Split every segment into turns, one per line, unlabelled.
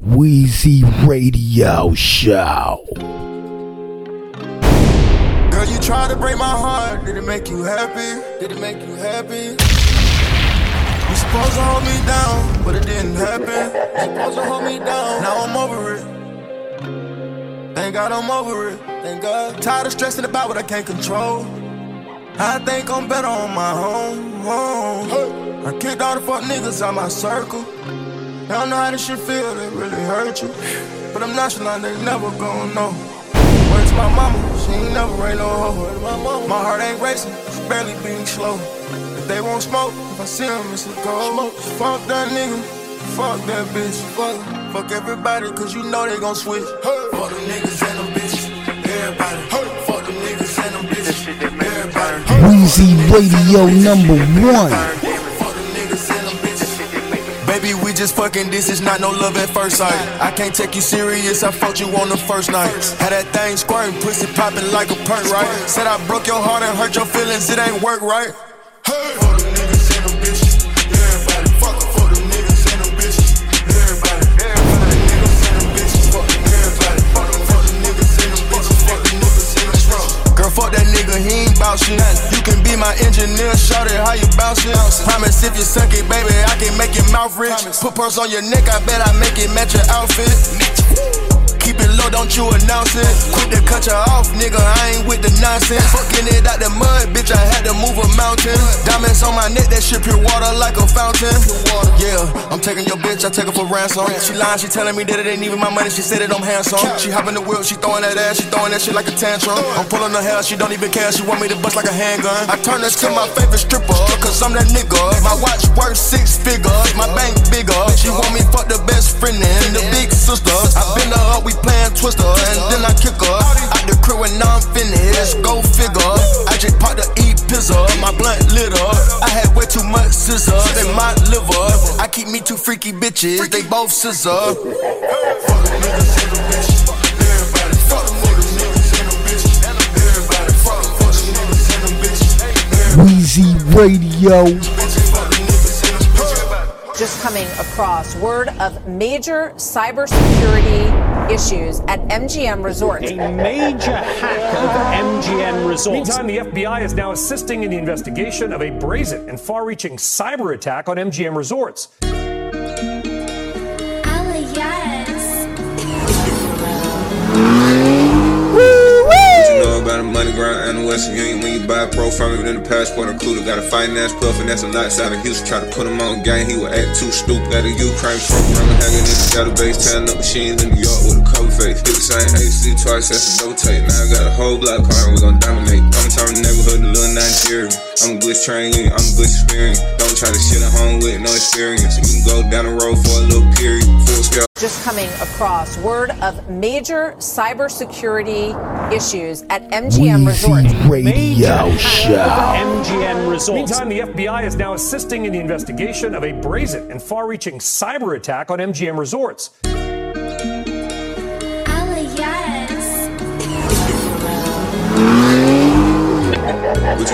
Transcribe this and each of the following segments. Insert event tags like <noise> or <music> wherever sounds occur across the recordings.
Wheezy Radio Show.
Girl, you tried to break my heart. Did it make you happy? Did it make you happy? You supposed to hold me down, but it didn't happen. You supposed to hold me down. Now I'm over it. Thank God I'm over it. Thank God. Tired of stressing about what I can't control. I think I'm better on my own. I kicked all the fuck niggas out my circle. I don't know how this shit feel, it really hurt you. But I'm not nonchalant, they never gonna know. Where's my mama? She ain't never rain no hoe. My, mama? my heart ain't racing, it's barely beating slow. If they won't smoke, if I see them, it's a go. Smoke. Fuck that nigga, fuck that bitch. Fuck, fuck everybody, cause you know they gon' switch. Hey. Fuck them niggas and them bitches, everybody. Hey. Fuck them niggas and them bitches, everybody.
Wheezy Radio number one.
Baby, we just fucking, this is not no love at first sight. I can't take you serious, I fucked you on the first night. Had that thing squirting, pussy popping like a perk, right? Said I broke your heart and hurt your feelings, it ain't work, right? Hey! Everybody. Everybody. Everybody, everybody. Fuck that nigga, he ain't bout shit. You can be my engineer, shout it how you bounce it. Promise if you suck it, baby, I can make your mouth rich. Put purse on your neck, I bet I make it match your outfit. Keep it low, don't you announce it. Quit to cut you off, nigga. I ain't with the nonsense. Fucking it out the mud, bitch. I had to move a mountain. Diamonds on my neck, that shit pure water like a fountain. Yeah, I'm taking your bitch, I take her for ransom. She lying, she telling me that it ain't even my money. She said it, I'm handsome. She hopping the wheel, she throwing that ass, she throwing that shit like a tantrum. I'm pulling her hair, she don't even care. She want me to bust like a handgun. I turn this to my favorite stripper, cause I'm that nigga. My watch worth six figures, my bank bigger. She want me fuck the best friend and the big sister. I bend her up, we playing twister, and then I kick her out the crib when I'm finished. Go figure. I just popped the E pizza, my blunt litter. I had way too much scissor in my liver. I keep me two freaky bitches, they both scissor. And them
Just coming across word of major cybersecurity issues at MGM Resorts.
A major hack of MGM Resorts.
Meantime, the FBI is now assisting in the investigation of a brazen and far reaching cyber attack on MGM Resorts.
About a money grind and the Western Union when you buy a pro from it, then the passport included. Got a finance puff and that's a lot out of Houston. Try to put him on game, he would act too stupid. Got a Ukraine program, hanging in the database, tearing up machines in New York with a cold face. Hit the same AC twice, that's a rotate. Now I got a whole block car and we gon' dominate. I'm turning neighborhood to little Nigeria. I'm a glitch train, I'm a glitch experience. Don't try to shit at home with no experience. You can go down the road for a little period. Full scale.
Just coming across word of major cybersecurity issues at MGM Resorts.
Radio Show.
MGM Resorts.
Meantime, the FBI is now assisting in the investigation of a brazen and far reaching cyber attack on MGM Resorts.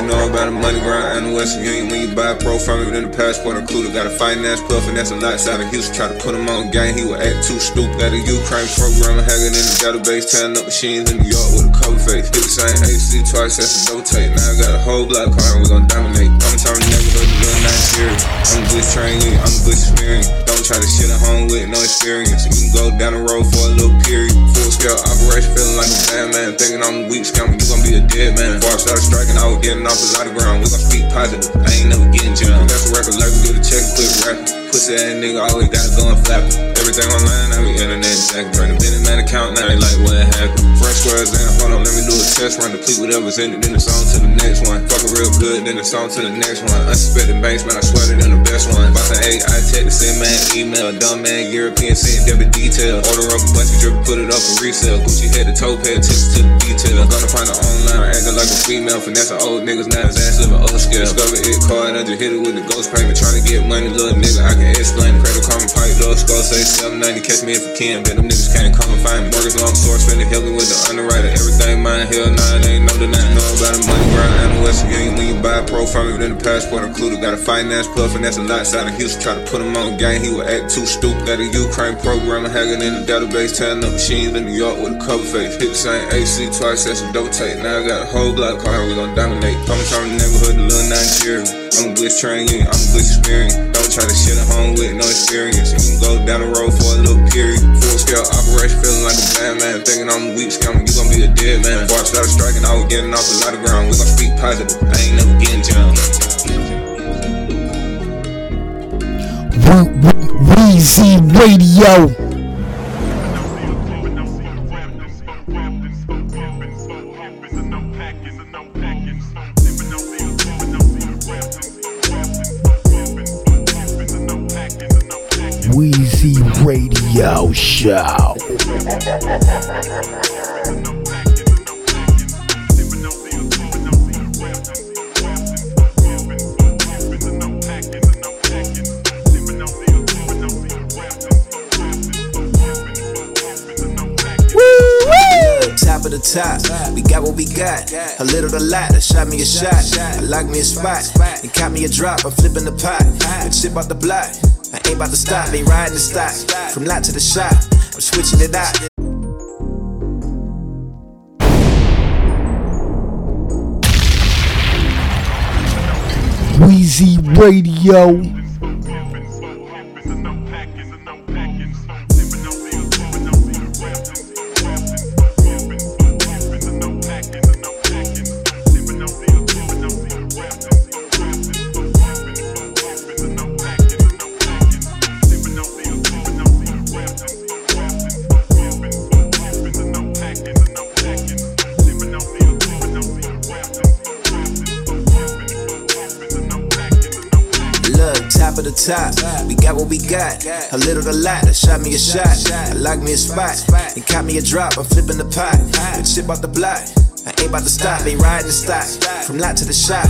You know about a money grind and the Western Union when you buy a pro from the passport included. Got a finance puff and that's a lot out of Houston. Try to put him on game, he would act too stupid. Got a Ukraine program hanging in the database, tearing up machines in New York with a cold face. Hit the same AC twice, that's a rotate. Now I got a whole block car and we gon' dominate. I'm turning neighborhood to little Nigeria. I'm a glitch train, I'm a glitch try to shit at home with no experience. You can go down the road for a little period. Full scale operation, feeling like a bad man. Thinking I'm weak, scamming, you gon' be a dead man. Before I started striking, I was getting off a lot of ground. We gon' speak positive. I ain't never getting jammed. That's a record, like get a check, quit rapping. Pussy ass nigga always got it going flapping. Everything online, I be internet jacking. Turn the Benny man account, now they like what happened. Fresh squares in, hold on, let me do a test run. Deplete whatever's in it, then it's on to the next one. Fucking real good, then it's on to the next one. Unsuspected banks, man, I swear they done the best one. Boss eight, I text the send man email. Dumb man, European sent debit detail. Order up a bunch of drip, put it up for resale. Gucci head to toe, pay attention to the detail. Gonna find her online, acting like a female. Finesse old niggas, now his ass living old scale. Discover it card, just hit it with the ghost. Trying to get money, little nigga, I can explain it. Credit karma pipe, those Skull say 790, catch me if you can. Bet them niggas can't come and find me. Burgers long source, finna help me with the underwriter. Everything mine, hell nine, ain't no denying. Know about the money grind and the Western Union. When you buy a pro from me, then the passport included. Got a finance puff, and that's a lot side of Houston. Try to put him on game, he would act too stupid. Got a Ukraine program, hanging in the database, tearing up machines in New York with a cover face. Hit the same AC twice, that's a dope tape. Now I got a whole block car, we gon' dominate. Coming from the neighborhood, the little Nigeria. I'm glitch train unit, I'm glitch experience. Don't try to shit at home with no experience. You can go down the road for a little period. Full scale operation, feeling like a bad man. Thinking I'm weak scammer, you gon' be a dead man. Before I started striking, I was getting off a lot of ground. We gon' speak positive, I ain't never getting jammed.
Weezy Radio. Show.
Top of the top, we got what we got. A little to lot, shot me a shot. I lock me a spot, and caught me a drop. I'm flipping the pot, and shit about the block. I ain't about to stop, ain't riding the stock. From lot to the shop, switching it out.
Weezy Radio.
A little to lot, shot me a shot. I lock me a spot, and caught me a drop. I'm flipping the pot, and shit about the block. I ain't about to stop, ain't riding the stock. From lot to the shop,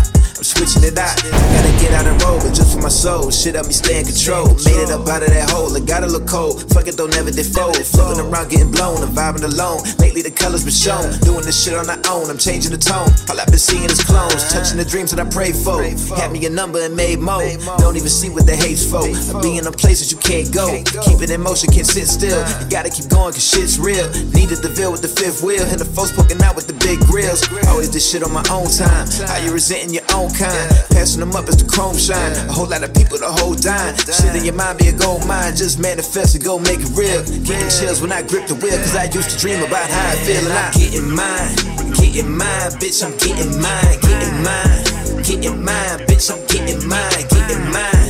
switching it out. Gotta get out and roll, but just for my soul. Shit up me, stay in control. Made it up out of that hole, I gotta look cold. Fuck it, though, never defold. Floating around, getting blown, I'm vibing alone. Lately, the colors been shown. Doing this shit on my own, I'm changing the tone. All I've been seeing is clones, touching the dreams that I prayed for. Had me a number and made more. Don't even see what the hate's for. I'm be in places you can't go. Keep it in motion, can't sit still. You gotta keep going, cause shit's real. Needed the veil with the fifth wheel. And the folks poking out with the big grills. Always this shit on my own time. How you resenting your own kind? Passing them up as the chrome shine. A whole lot of people the whole dime. Shit in your mind be a gold mine. Just manifest and go make it real. Getting chills when I grip the wheel. Cause I used to dream about how I feel. And I'm getting mine. Getting mine, bitch. I'm getting mine. Getting mine. Getting mine, bitch. I'm getting mine. Getting mine.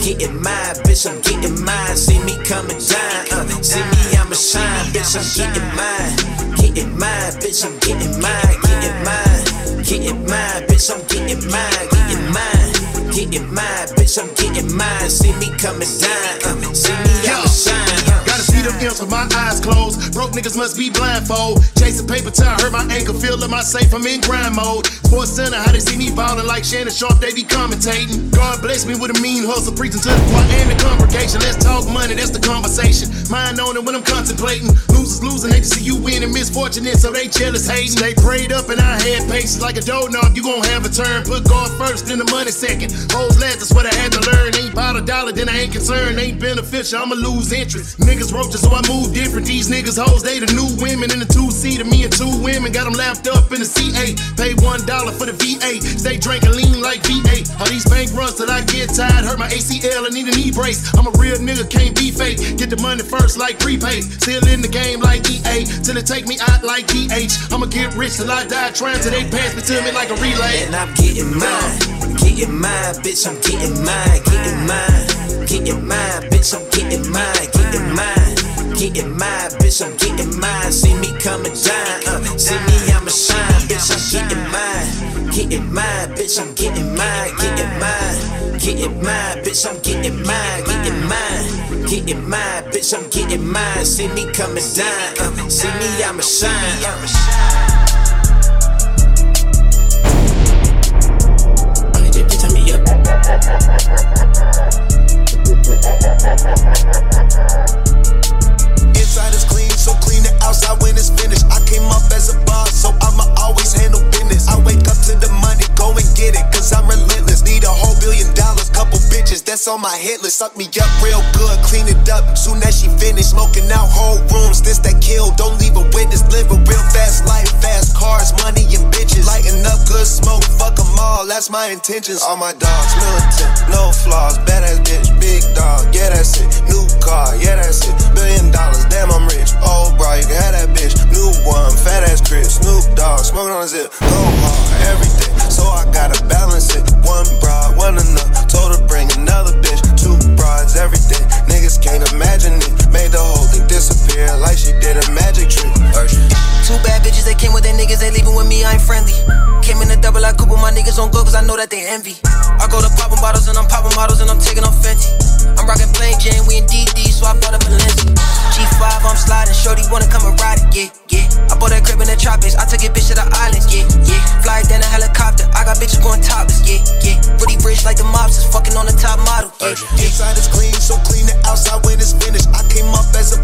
Getting mine, bitch, I'm getting mine. See me coming down, uh, see me, I'ma shine, bitch, I'm getting mine. Getting mine, bitch, I'm getting mine. Getting mine, getting mine, bitch, I'm getting mine. Getting mine, getting mine, bitch, I'm getting mine. See me coming down, uh, see me, I'ma shine.
See them M's with my eyes closed. Broke niggas must be blindfold. Chasing paper I hurt my ankle. Feel in my safe, I'm in grind mode. Sports Center, how they see me ballin' like Shannon Sharpe, they be commentating. God bless me with a mean hustle, preaching to the choir and the congregation. Let's talk money, that's the conversation. Mind on it when I'm contemplating. Losers losing, they just see you winning. Misfortunate, so they jealous, hating. They prayed up and I had patience like a doorknob. You gon' have a turn. Put God first, then the money second. Hoes last, that's what I had to learn. Ain't about a dollar, then I ain't concerned. Ain't beneficial, I'ma lose interest. Niggas roaches, so I move different. These niggas hoes, they the new women in the two seater. Me and two women got them lapped up in the C8. Pay one dollar for the V8. Stay drinking lean like V8. All these bank runs till I get tired. Hurt my ACL and need a knee brace. I'm a real nigga, can't be fake. Get the money first like prepaid. Still in the game like EA. Till it take me out like DH. I'ma get rich till I die trying till they pass me to me like a relay.
And I'm getting mine, getting mine, bitch, I'm getting mine, getting mine, getting mine, bitch, I'm getting mine, getting mine, getting mine, bitch, I'm getting mine. See me coming down, uh, see me, I'ma shine, bitch, I'm getting mine, getting mine, bitch, I'm getting mine, getting mine, getting mine, bitch, I'm getting mine, getting mine, getting mine, bitch, I'm getting mine. See me coming down, uh, see me, I'ma shine, I'ma shine. Turn me jobs out when it's finished. I came up
as a boss, so I'ma always handle business. I wake up to the money, go and get it, cause I'm relentless on my hit list. Suck me up real good, clean it up. Soon as she finished, smoking out whole rooms. This that kill, don't leave a witness. Live a real fast life, fast cars, money and bitches. Lighting up good smoke, fuck them all, that's my intentions. All my dogs, militant, no flaws, badass bitch, big dog, yeah that's it. New car, yeah that's it. Billion dollars, damn I'm rich. Old bro, you can have that bitch. New one, fat ass Chris, Snoop Dogg, smoking on a zip. Go hard, everything, so I gotta balance it. One broad, one enough. Told her bring another bitch. Two broads, everything. Niggas can't imagine it. Made the whole thing disappear like she did a magic trick.
Two bad bitches that came with their niggas, they leaving with me, I ain't friendly. Came in a double, I couple my niggas on go, cause I know that they envy. I go to poppin' bottles and I'm poppin' models and I'm taking off Fenty. I'm rockin' plain Jane, we in DD, so I bought a Valencia. G5, I'm sliding, shorty wanna come and ride it, yeah, yeah. I bought that crib in the tropics, I took it bitch to the islands, yeah, yeah. Fly down a helicopter, I got bitches going topless, yeah, yeah. Rich like the mobsters, fucking on the top model, yeah.
Inside is clean, so clean the outside when it's finished. I came up as a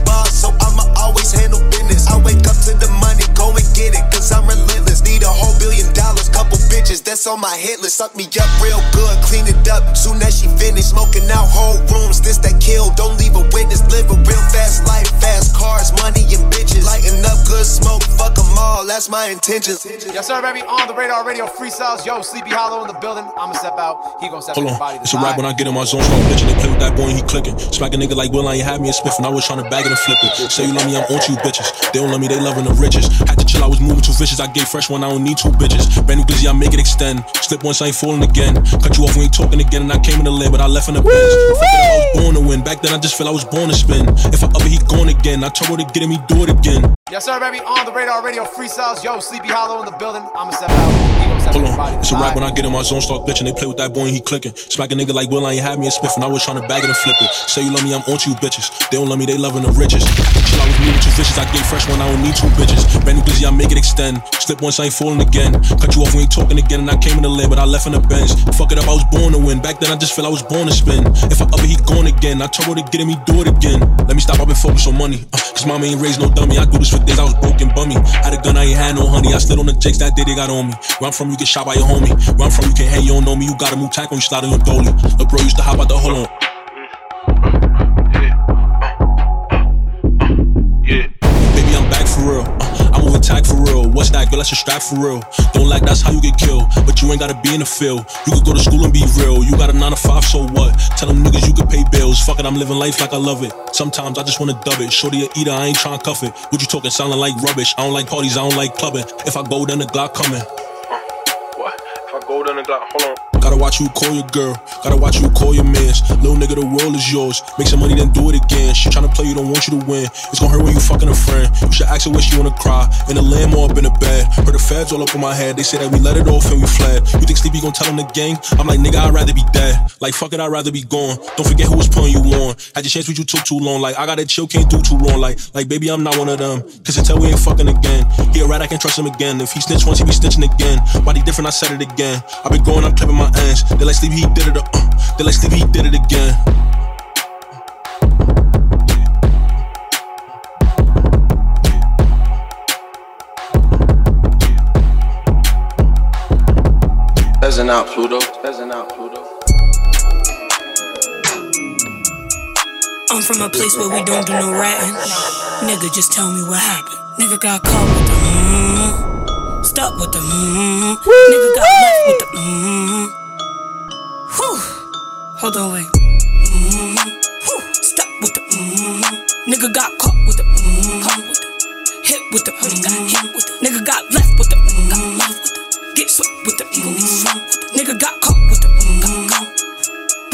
bitches, that's on my hit list. Suck me up real good, clean it up. Soon as she finished, smoking out whole rooms. This that kill, don't leave a witness. Live a real fast life, fast cars, money and bitches. Lighting up good smoke, fuck them all, that's my intentions.
Yes, sir, baby. On the radar radio freestyles. Yo, Sleepy Hollow in the building. I'ma step out. He gonna step
Hold on, it's a rap when I get in my zone, start bitching. They play with that boy and he clicking. Smack a nigga like Will, I ain't had me a spiff, and I was trying to bag it and flip it. Say you love me, I'm on to you bitches. They don't love me, they loving the riches. Had to chill, I was moving too vicious. I gave fresh one, I don't need two bitches. Brand new glizzy, I make it extend. Slip once, I ain't falling again. Cut you off, we ain't talking again, and I came in the lane, but I left in the bench. I was born to win. Back then, I just feel I was born to spin. If I ever he gone again. I told her to get him, he do it again.
Yes, sir, baby. On the radar radio freestyles. Yo, Sleepy Hollow in the building. I'ma step out.
Hold
in the body.
on, it's a rap when I get in my zone, start bitching. They play with that boy and he clicking. Smack a nigga like Will, I ain't had me a spiff, and I was trying to bag it and flip it. Say you love me, I'm on to you bitches. They don't love me, they loving the riches. Chill, I was moving two vicious. I gave fresh one, I don't need two bitches. Brand new glizzy, I make it extend. Slip once, I ain't falling again. Cut you off, we ain't talking again, and I came in the lane, but I left in the bench. Fuck it up, I was born to win. Back then, I just feel I was born to spin. If I up it, he gone again. I told her to get him, he do it again. Let me stop, I've been focused on money. Uh, Cause mama ain't raised no dummy. I do this for days, I was broken bummy. Had a gun, I ain't had no honey. I slid on the jakes that day they got on me. Where I'm from, you get shot by your homie. Where I'm from, you can't hang, you don't know me. You gotta move tack when you slide on your dolly. The bro used to hop out the hold on. Yeah. Baby, I'm back for real. Tag for real. What's that, girl? That's a strap for real. Don't like that's how you get killed. But you ain't gotta be in the field. You could go to school and be real. You got a 9 to 5, so what? Tell them niggas you could pay bills. Fuck it, I'm living life like I love it. Sometimes I just wanna dub it. Shorty a eater, I ain't tryna cuff it. What you talking, sounding like rubbish. I don't like parties, I don't like clubbing. If I go, then the Glock coming. What? If I go, then the Glock, hold on. Gotta watch you call your girl. Gotta watch you call your mans. Little nigga, the world is yours. Make some money, then do it again. She tryna play you, don't want you to win. It's gonna hurt when you fucking a friend. You should ask her where she wanna cry. In the lamb or up in the bed. Heard the feds all up on my head. They say that we let it off and we fled. You think Sleepy gon' tell them the gang? I'm like, nigga, I'd rather be dead. Like, fuck it, I'd rather be gone. Don't forget who was putting you on. Had your chance, but you took too long. Like, I gotta chill, can't do too wrong. Like, like, baby, I'm not one of them. Cause until we ain't fucking again. He a rat, I can't trust him again. If he snitch once, he be snitching again. Body different, I said it again. i been going, I'm clipping my ends. They like Sleepy, he did it. Uh, they like Sleepy, he did it again.
Peasant out, Pluto. Peasant out, Pluto.
I'm from a place where we don't do no ratting. Nigga, just tell me what happened. Nigga got caught with the mmm. Stuck with the mmm. Nigga got left with the mmm. Whew. Hold on, wait. Mm, whew. Stuck with the mm. Nigga got caught with the mm. Caught with the hit with the mm. Got hit with the nigga got left with the mm. Got left with the get swept with the mm. Get swept with the nigga got caught with the mm. Got caught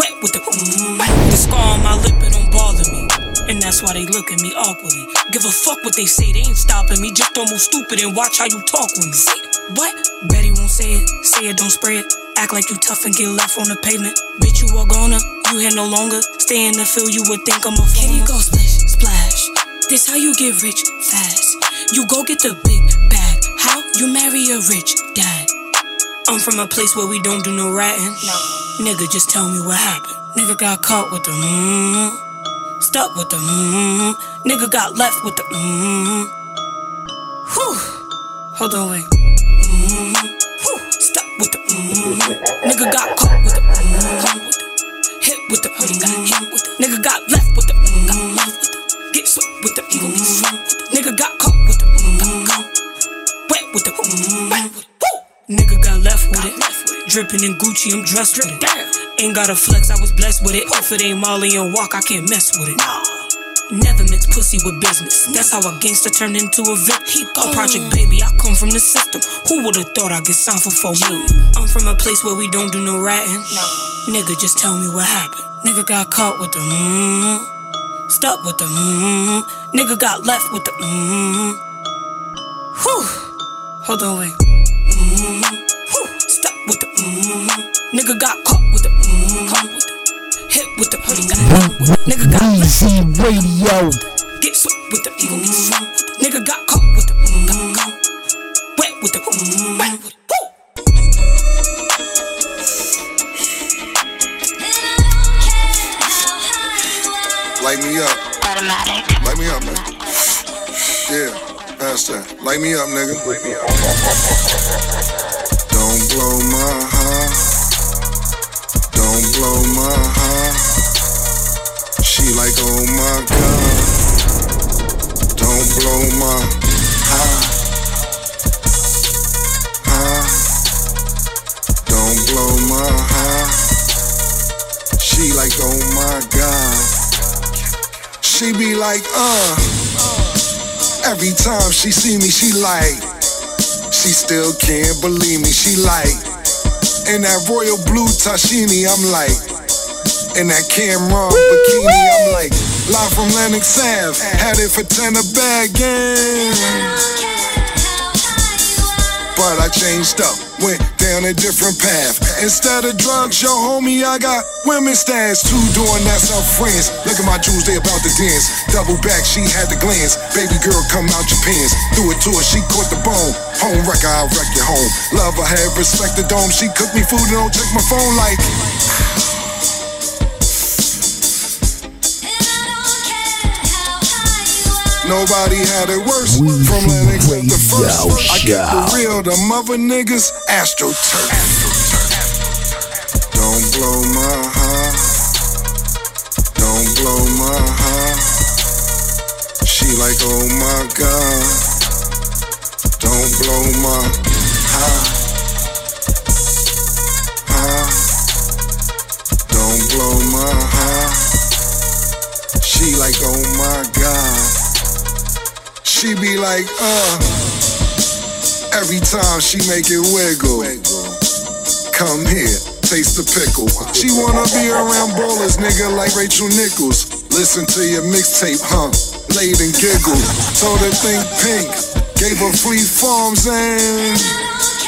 wet with the mm. The scar on my lip it don't bother me. And that's why they look at me awkwardly. Give a fuck what they say, they ain't stopping me. Just move stupid and watch how you talk with me. See, what? Betty won't say it, say it, don't it. Act like you tough and get left on the pavement. Bitch, you are gonna, you here no longer. Stay in the field, you would think I'm a Kitty go splash, splash. This how you get rich fast. You go get the big bag. How? You marry a rich dad. I'm from a place where we don't do no ratting. No. Nigga, just tell me what happened. Nigga got caught with the mmm. Stuck with the mmm. Nigga got left with the mmm. Whew. Hold on, wait. Mm-hmm. With the mm-hmm. Nigga got caught with the mm-hmm. hit with the mm, got hit with the nigga got left with the mm, got left with the get swept with the mm, get swept with the nigga got caught with the mm, got caught wet with the mm, wet with the woo. nigga got left with it dripping in Gucci I'm dressed with it ain't got a flex I was blessed with it if it ain't Molly and walk I can't mess with it Never mix pussy with business. That's how a gangster turned into a vic. A project baby, I come from the system. Who would've thought I'd get signed for four million? I'm from a place where we don't do no ratting. No. Nigga, just tell me what happened. Nigga got caught with the mmm. Stuck with the mmm. Nigga got left with the mmm. Whew. Hold on, wait. Mm, whew. Stuck with the mmm. Nigga got caught with the mmm. Caught hit with the hoodie. Got hit with the nigga got left.
Weezy Radio.
Get swept with the eagle. Get swept with the nigga got caught with the mm, got caught. Wet with the mm, wet with the.
Light me up. Automatic. Light me up, man. Yeah, that's that. Light me up, nigga. Don't blow my heart. Like, oh my god. Don't blow my heart. Heart. Don't blow my heart. She like, oh my god. She be like, uh. Every time she see me, she like. She still can't believe me. She like. In that royal blue Tashini, I'm like. In that Cameron bikini, I'm like. Live from Lenox Ave, had it for 10 a bag. But I changed up, went down a different path. Instead of drugs, yo homie, I got women stats. Two doing that's our friends. Look at my jewels, they about to dance. Double back, she had the glance. Baby girl, come out your pants. Threw it to her, she caught the bone. Home wrecker, I'll wreck your home. Love her, have respect the dome. She cook me food and don't check my phone like. Nobody had it worse. From Lenox up the first. I get the real, the mother niggas, astroturf. Don't blow my heart. Don't blow my heart. She like, oh my god. Don't blow my heart. Heart. Don't blow my heart. She like, oh my god. She be like, uh. Every time she make it wiggle. Come here, taste the pickle. She wanna be around ballers, nigga, like Rachel Nichols. Listen to your mixtape, huh? Laid and giggle. Told her think pink. Gave her free farms and.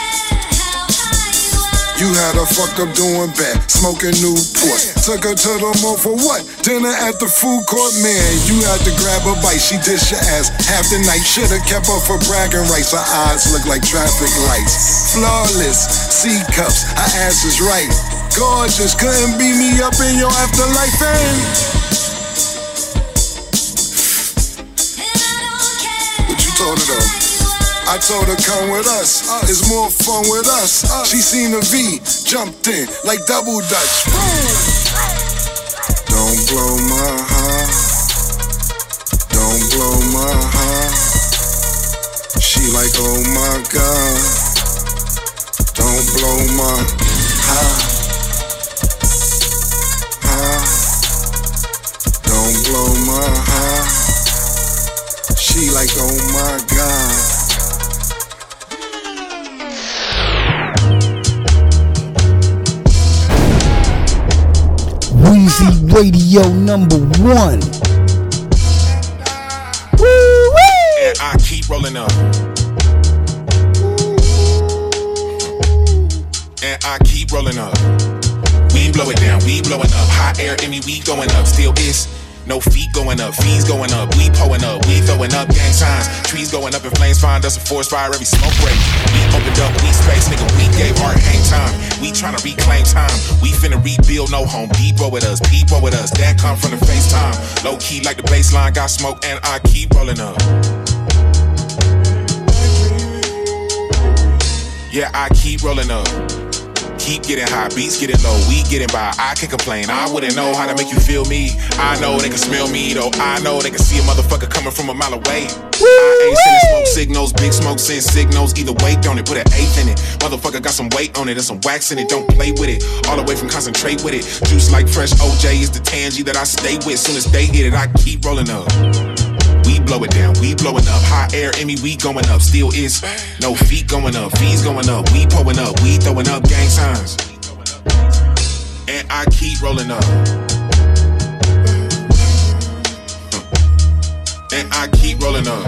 You had her fucked up doing bad, smoking Newports. Took her to the mall for what? Dinner at the food court, man. You had to grab a bite, she dish your ass half the night. Shoulda kept her for bragging rights. Her eyes look like traffic lights. Flawless, C cups, her ass is right. Gorgeous, couldn't beat me up in your afterlife, and. What you told her though? I told her come with us. It's more fun with us. She seen the V, jumped in like double dutch. Don't blow my heart. Don't blow my heart. She like oh my god. Don't blow my heart. Heart. Don't blow my heart. She like oh my god.
Radio number one.
And I keep rolling up. And I keep rolling up. We blow it down, we blowing up. Hot air in me, we going up. Still is no feet going up, fees going up. We pulling up, we throwing up gang signs. Trees going up in flames, find us a forest fire every smoke break. We opened up, we space, nigga. We gave art hang time. We tryna reclaim time. We finna rebuild, no home. People with us, people with us. That come from the FaceTime. Low key like the baseline got smoke, and I keep rolling up. Yeah, I keep rolling up. Keep getting high, beats getting low, we getting by. I can't complain, I wouldn't know how to make you feel me. I know they can smell me though, I know they can see a motherfucker coming from a mile away. I ain't sending smoke signals, big smoke send signals. Either way, don't it, put an eighth in it. Motherfucker got some weight on it and some wax in it, don't play with it. All the way from concentrate with it. Juice like fresh OJ is the tangy that I stay with. Soon as they hit it, I keep rolling up. We blow it down, we blowing up. Hot air, Emmy, we going up. Still is no feet going up, fees going up. We pulling up, we throwing up gang signs. And I keep rolling up. And I keep rolling up.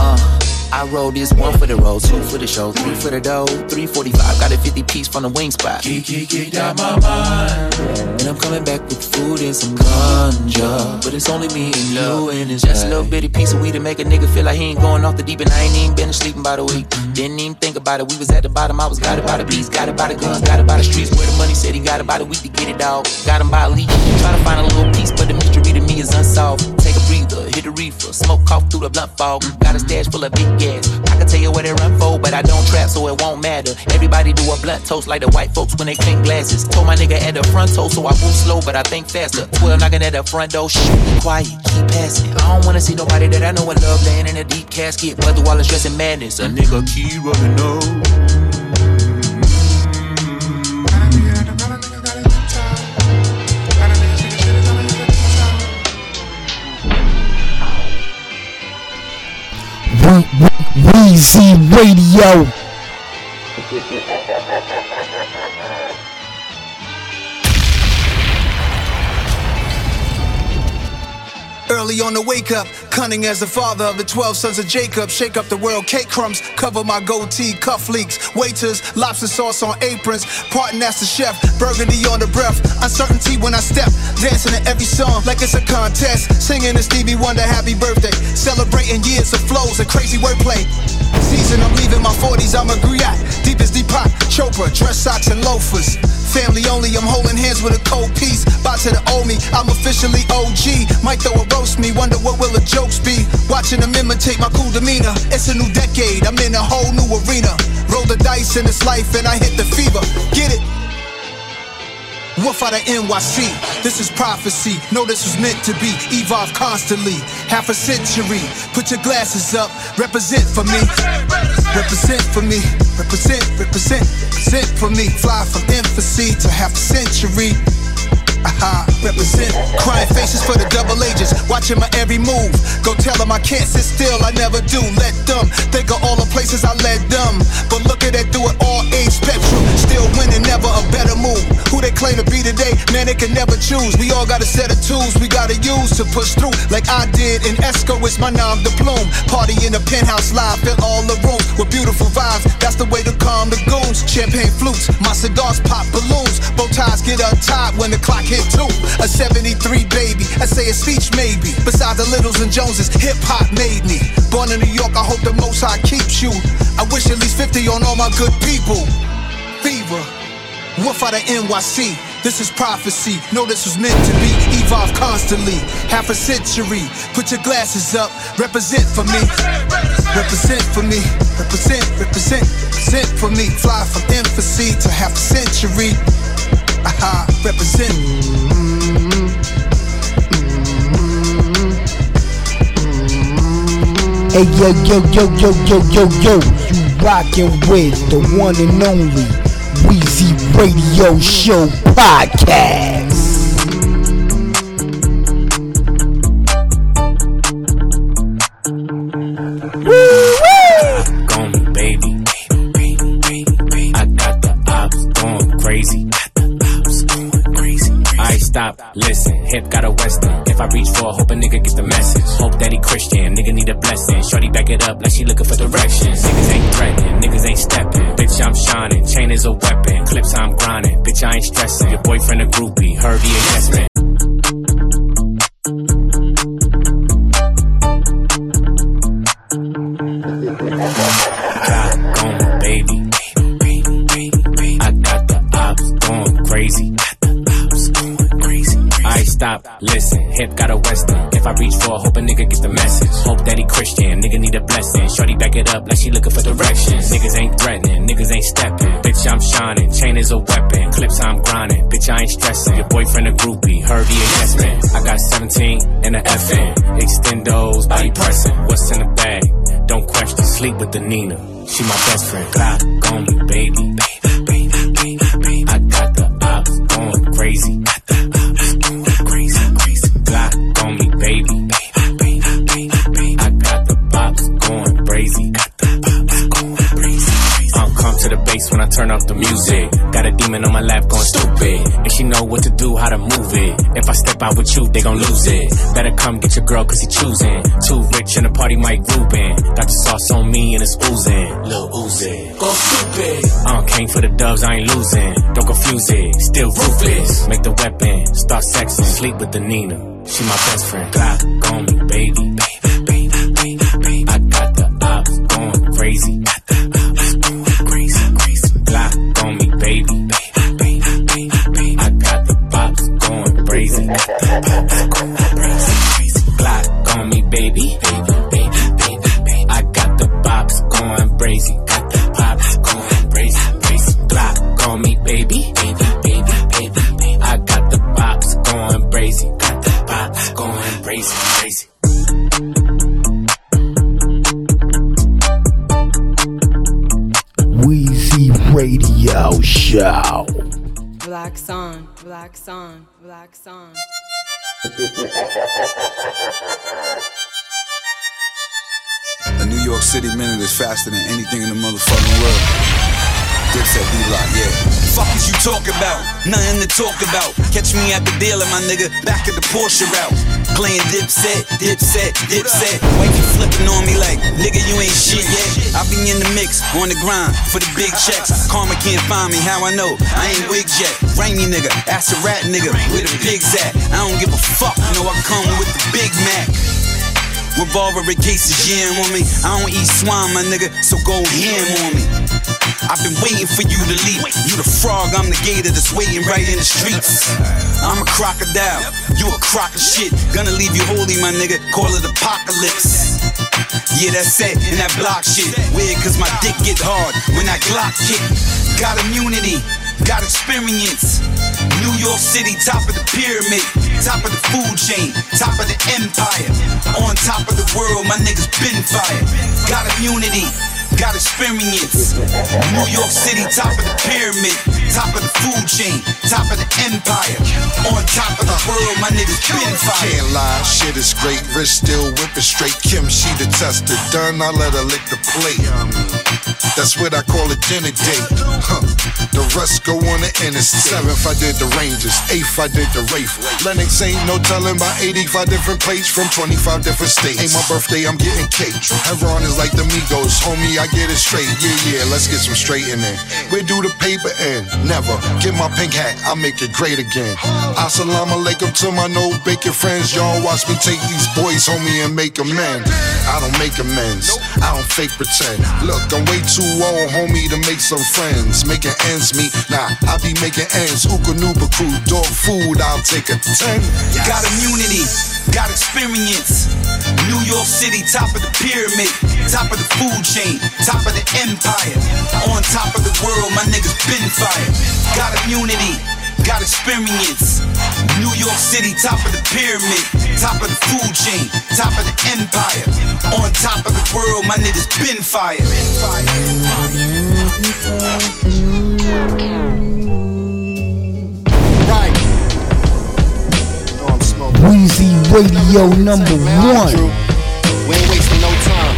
Uh. I roll this one for the road, two for the show, three for the dough, 345. Got a 50 piece from the wing spot. Keep, keep, keep out my mind. And I'm coming back with food and some ganja. But it's only me and you, and it's just a little bitty piece of weed to make a nigga feel like he ain't going off the deep. And I ain't even been sleeping by the week. Didn't even think about it. We was at the bottom, I was got it by the beats, got it by the guns, got it by the streets. Where the money said he got it by the week to get it out. Got him by a leak. Try to find a little piece, but the mystery to me is unsolved. Hit a reefer, smoke cough through the blunt fog. Got a stash full of big gas. I can tell you where they run for, but I don't trap, so it won't matter. Everybody do a blunt toast like the white folks when they clean glasses. Told my nigga at the front toe, so I move slow, but I think faster. 12 knocking at the front door, shh, quiet, keep passing. I don't wanna see nobody that I know and love laying in a deep casket. While it's stressing madness, a nigga keep running up.
Weezy Radio. <laughs>
On the wake up, cunning as the father of the 12 sons of Jacob. Shake up the world, cake crumbs, cover my goatee, cuff leaks, waiters, lobster sauce on aprons, parting as the chef, burgundy on the breath, uncertainty when I step, dancing to every song like it's a contest, singing a Stevie Wonder happy birthday, celebrating years of flows and crazy wordplay. Season, I'm leaving my 40s, I'm a griot, deep as Deepak Chopra, dress socks and loafers. Family only, I'm holding hands with a cold piece. Bout to the old me, I'm officially OG. Might throw a roast me, wonder what will the jokes be. Watching them imitate my cool demeanor. It's a new decade, I'm in a whole new arena. Roll the dice in this life and I hit the fever. Get it? Wolf out of NYC, this is prophecy. Know this was meant to be. Evolve constantly, half a century. Put your glasses up, represent for me. Represent for me, represent, represent, represent for me. Fly from infancy to half a century. Aha, represent. Crying faces for the double agents, watching my every move. Go tell them I can't sit still, I never do. Let them think of all the places I led them. But look at that, do it all age spectrum. Still winning, never a better move. Who they claim to be today, man, they can never choose. We all got a set of tools we gotta use to push through. Like I did in Esco, it's my nom de plume. Party in the penthouse live, fill all the rooms with beautiful vibes. That's the way to calm the goons. Champagne flutes, my cigars pop balloons. Bow ties get untied when the clock A 73 baby, I say a speech maybe. Besides the Littles and Joneses, hip hop made me. Born in New York, I hope the Most High keeps you. I wish at least 50 on all my good people. Fever. Wolf out of NYC, this is prophecy. Know this was meant to be. Evolve constantly, half a century. Put your glasses up, represent for me. Represent for me, represent, represent, represent for me. Fly from infancy to half a century. Aha, represent.
Hey yo yo yo yo yo yo yo, you rockin' with the one and only Weezy Radio Show podcast.
Hip got a western. If I reach for, hope a nigga gets the message. Hope that he Christian, nigga need a blessing. Shorty back it up like she looking for directions. Niggas ain't threatening, niggas ain't stepping. Bitch, I'm shining, chain is a weapon. Clips, I'm grinding. Bitch, I ain't stressing. Your boyfriend a groupie, Herbie he a yes man. Listen. Hip got a western. If I reach for, hope a nigga get the message. Hope that he Christian, nigga need a blessing. Shorty back it up like she looking for directions. Niggas ain't threatening, niggas ain't stepping. Bitch, I'm shining, chain is a weapon. Clips, I'm grinding. Bitch, I ain't stressing. Your boyfriend a groupie, heard he a. I got 17 and a FN. Extendos, body pressing. What's in the bag? Don't question, sleep with the Nina. She my best friend. Glock on me, baby. I I turn off the music. Got a demon on my lap going stupid. And she know what to do, how to move it. If I step out with you, they gon' lose it. Better come get your girl, cause he choosing. Too rich in the party, Mike Rubin. Got the sauce on me and it's oozing. Lil Uzi. Go stupid. I don't came for the doves, I ain't losing. Don't confuse it. Still ruthless. Make the weapon. Start sexing. Sleep with the Nina. She my best friend. Glock on me, baby.
Black Sun, Black Sun.
A New York City minute is faster than anything in the motherfucking world. Dipset yeah.
Fuck is you talking about? Nothing to talk about. Catch me at the dealer, my nigga, back at the Porsche route. Playing dipset, dipset, dipset. Wifey flipping on me like, nigga, you ain't shit yet. I be in the mix, on the grind, for the big checks. Karma can't find me, how I know? I ain't wigs yet. Rainy nigga, ass a rat nigga, where the pigs at? I don't give a fuck, know I come with the Big Mac. Revolver in case of jam on me. I don't eat swine, my nigga, so go ham on me. I've been waiting for you to leap. You the frog, I'm the gator that's waiting right in the streets. I'm a crocodile, you a crock of shit. Gonna leave you holy, my nigga, call it apocalypse. Yeah, that's it, and that block shit. Weird, cause my dick get hard when that Glock kick. Got immunity, got experience. New York City, top of the pyramid, top of the food chain, top of the empire. On top of the world, my niggas been fired. Got immunity, got experience. New York City, top of the pyramid, top of the food chain, top of the empire. On top of the world, my niggas been fired.
Can't lie, shit is great. Wrist still whipping straight. Kim, she the tested. Done, I let her lick the plate. That's what I call a dinner date. Huh. The rest go on the interstate. Seventh, I did the Rangers. Eighth, I did the Wraith. Lennox ain't no telling by 85 different plates from 25 different states. Ain't my birthday, I'm getting cake. Heron is like the Migos. Homie, I get it straight. Yeah, yeah, let's get some straight in there. Where do the paper end? Never. Get my pink hat, I'll make it great again. Assalamu alaikum to my no bacon friends. Y'all watch me take these boys, homie, and make amends. I don't make amends. I don't fake pretend. Look, I'm way too old, homie, to make some friends. Making ends meet. Nah, I be making ends. Ooka Nooba crew, dog food, I'll take a 10.
Got immunity, got experience. New York City, top of the pyramid, top of the food chain, top of the empire. On top of the world, my niggas been fired. Got immunity, got experience. New York City, top of the pyramid, top of the food chain, top of the empire. On top of the world, my niggas been fired.
Right.
Weezy Radio number one.
We ain't wasting no time.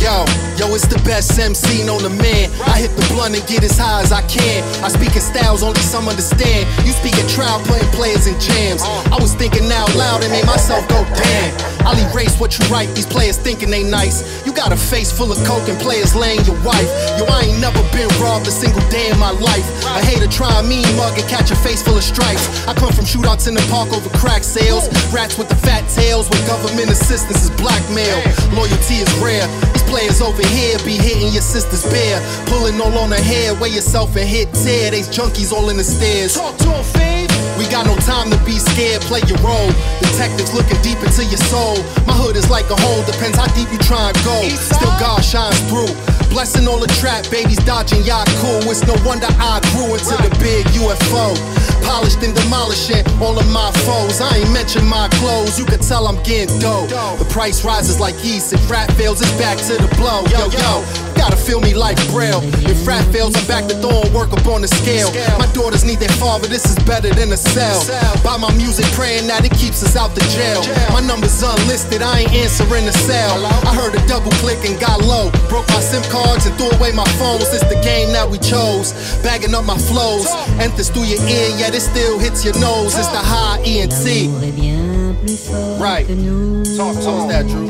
Yo, yo, it's the best MC known to man. I hit the blunt and get as high as I can. I speak in styles only some understand. You speak in trial, playing players in jams. I was thinking out loud and made myself go damn. I'll erase what you write. These players thinking they nice. You got a face full of coke and players laying your wife. Yo, I ain't never been robbed a single day in my life. I hate to try a mean mug and catch a face full of stripes. I come from shootouts in the park over crack sales. Rats with the fat tails with government assistance is blackmail. Loyalty is rare. These players over here be hitting your sister's bear. Pulling all on her hair, weigh yourself and hit tear. They's junkies all in the stairs. Talk to him, got no time to be scared, play your role. Detectives looking deep into your soul. My hood is like a hole, depends how deep you try and go. Still God shines through. Blessing all the trap babies dodging y'all cool. It's no wonder I grew into the big UFO. Polished and demolishing all of my foes. I ain't mention my clothes. You can tell I'm getting dope. The price rises like yeast. If rap fails, it's back to the blow. Yo, yo, gotta feel me like braille. If rap fails, I'm back to throwing work up on the scale. My daughters need their father. This is better than a cell. Buy my music, praying that it keeps us out the jail. My number's unlisted. I ain't answering the cell. I heard a double click and got low. Broke my SIM cards and threw away my phones. It's the game that we chose. Bagging up my flows. Enters through your ear, yet it still hits your nose. It's the high ENT. Right. Talk, talk that, Drew.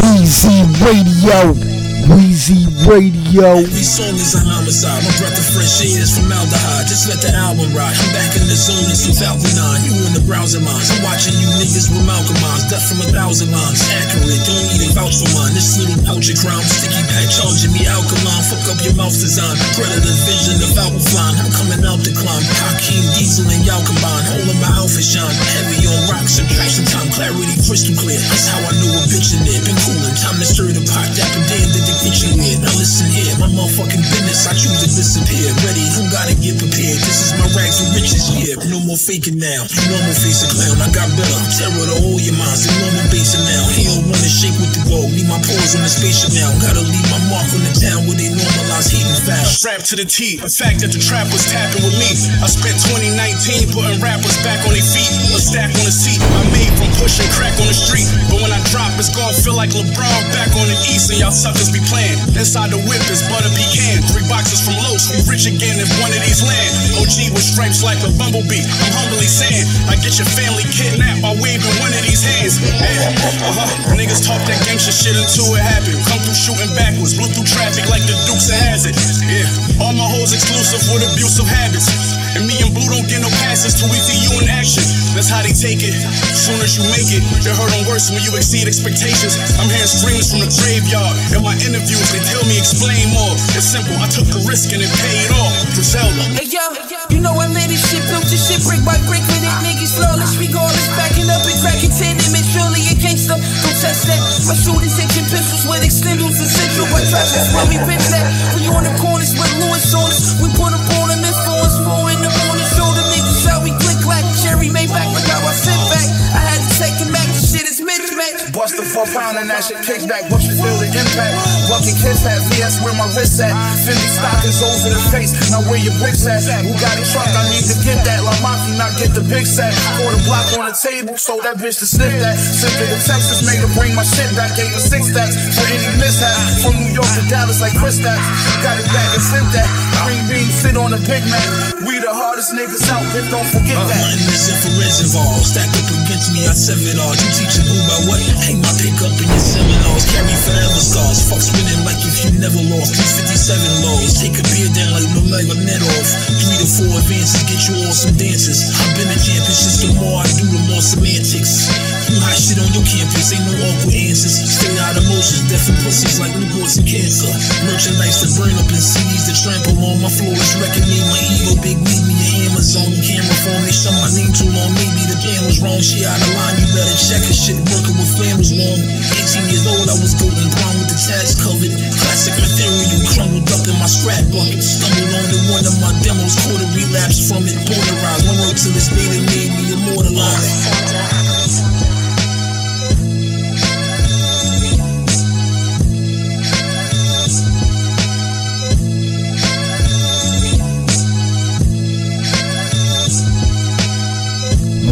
Weezy Radio. Weezy Radio.
Every song is a homicide. My breath of fresh air is formaldehyde. Just let the album ride. I'm back in the zone in 2009. You in the browser minds. I'm watching you niggas with Malcolm eyes. Death from a thousand lines. Accurate. Don't vouch for mine. This little pouch of crime. Sticky charging me alkaline. Fuck up your mouth design. Predator vision of flying. I'm coming out the climb. Hakeem Diesel and y'all combine. Holding my outfit shine. Heavy on rocks. Subtraction time. Clarity crystal clear. That's how I knew a bitch in there. Been. Time to stir the pot. Dapper did you. Now listen here, my motherfucking business. I choose to disappear. Ready, who gotta get prepared? This is my rags to riches, yeah. No more faking now. You normal face a clown. I got better. Terror to all your minds. The normal basic now. He don't wanna shake with the gold. Need my paws on the spaceship now. Gotta leave my mark on the town where they normalize heat and foul.
Strapped to the T. The fact that the trap was tapping with me. I spent 2019 putting rappers back on their feet. A stack on the seat. I made from pushing crack on the street. But when I drop, it's gonna feel like LeBron back on the East and y'all suckers be playing. Inside the whip is butter pecan. Three boxes from Los. We rich again if one of these land. OG with stripes like a bumblebee. I'm humbly saying, I get your family kidnapped by waving one of these hands. Yeah, uh-huh. Niggas talk that gangster shit until it happen. Come through shooting backwards, blew through traffic like the Dukes of Hazzard. Yeah, all my hoes exclusive with abusive habits. And me Blue don't get no passes till we see you in action. That's how they take it. Soon as you make it, it hurt worse when you exceed expectations. I'm hearing screams from the graveyard. In my interviews, they tell me explain more. It's simple, I took the risk and it paid off. Griselda.
Hey yo, you know I made this shit, built this shit brick by brick with it. Niggas flawless, regardless, backing up and cracking 10 image, surely a gangster. Don't test that. My shooters hitching pistols with extendals and central by traffic. Where we bitch that. When you on the corners with Lewis on us, we put up on
Bust a four pound and that shit kick back. What you the impact? Bucket kiss hat, VS where my wrist at. Fendi stockings over the face. Now where your bricks at? Who got a truck? I need to get that. La Mafia, not get the big set. Pour the block on the table, so that bitch to snip that. Sent to the Texas, made her bring my shit back. Gave her six stacks for any mishap. From New York to Dallas like Chris Stacks. Got it back and sent that. Green bean sit on a Big Mac. We the hardest niggas out, bitch, don't forget
Uh,
that.
nothing is infrared's involved. Stacked up against me, I sever it all. You teaching who by what? Hang my pick up in your seminars. Carry forever scars. Fuck spinning like if you never lost. 357 lows. Take a beer down like no mega net off. Three to four advances, get you all some dances. I've been a champ, it's just the more I do, the more semantics. You hot shit on your campus, ain't no awkward answers. Straight out emotions, death and pussies like newports and cancer. Merchandise to burn up in CDs to trample on my floor. It's wrecking me, my ego, big meet me at Amazon. Camera phone, they show my name too long. Maybe the was wrong. She out of line, you better check her shit. Working with flannels long. 18 years old, I was golden brown with the covered. Classic crumbled up in my. Stumbled on to one of my demos, relapse from it. Polarized, one word to this day that made me immortalized.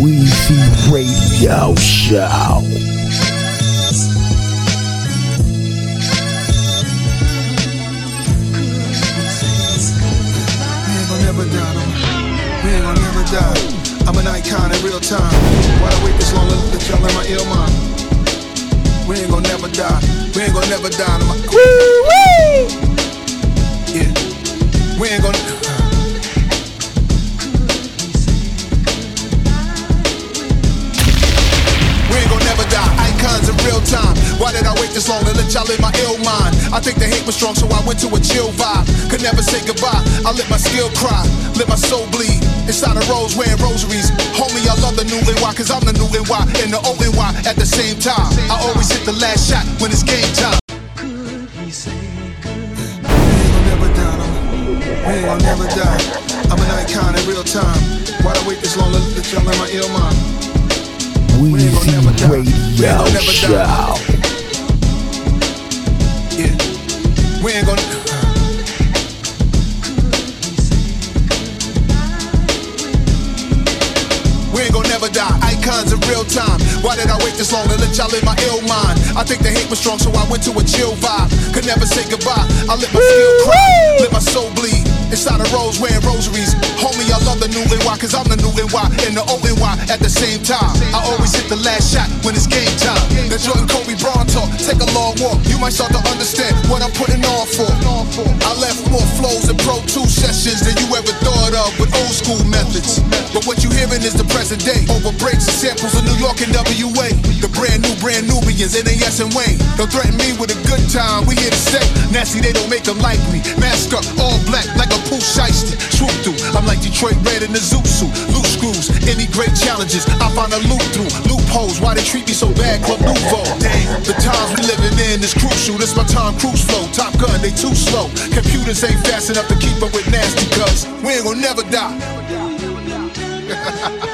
Weezy Radio Show.
Icon in real time. Why I wait this long to tell in my ill mind? We ain't gonna never die. We ain't gonna never die. No. Yeah. We ain't gonna. This long to let y'all in my ill mind? I think the hate was strong, so I went to a chill vibe. Could never say goodbye. I let my skill cry, let my soul bleed. Inside a rose wearing rosaries. Homie, I love the new NY, cause I'm the new NY and the old NY at the same time. I always hit the last shot when it's game time. We ain't gonna never die. I'm an icon in real time. Why'd I wait this long to let y'all in my ill mind?
Weezy Radio Show.
Was strong, so I went to a chill vibe. Could never say goodbye. I let my skill cry, let my soul bleed. Inside a rose wearing rosaries. Homie, I love the new NY, cause I'm the new NY and the old NY at the same time. I always hit the last shot when it's game time. The Jordan Kobe Bron talk, take a long walk. You might start to understand what I'm putting on for. I left more flows and Pro 2 sessions than you ever thought of with old school methods. But what you hearing is the present day. Over breaks and samples of New York and WA. New, brand Nubians, NAS and Wayne. Don't threaten me with a good time, we here to stay. Nasty, they don't make them like me. Mask up, all black, like a pooh shiesty. Swoop through, I'm like Detroit Red in the Zoot suit. Loose screws, any great challenges, I find a loop through. Loopholes, why they treat me so bad, Club Nouveau. Damn, the times we living in is crucial. This my Tom Cruise flow. Top Gun, they too slow. Computers ain't fast enough to keep up with nasty, cuz we ain't gonna never die. <laughs>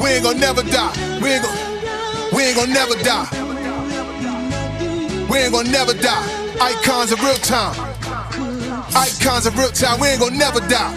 we ain't gonna never die. We ain't gonna, we ain't gonna never die. We ain't gonna never die. Icons of real time. Icons of real time. We ain't gonna never die.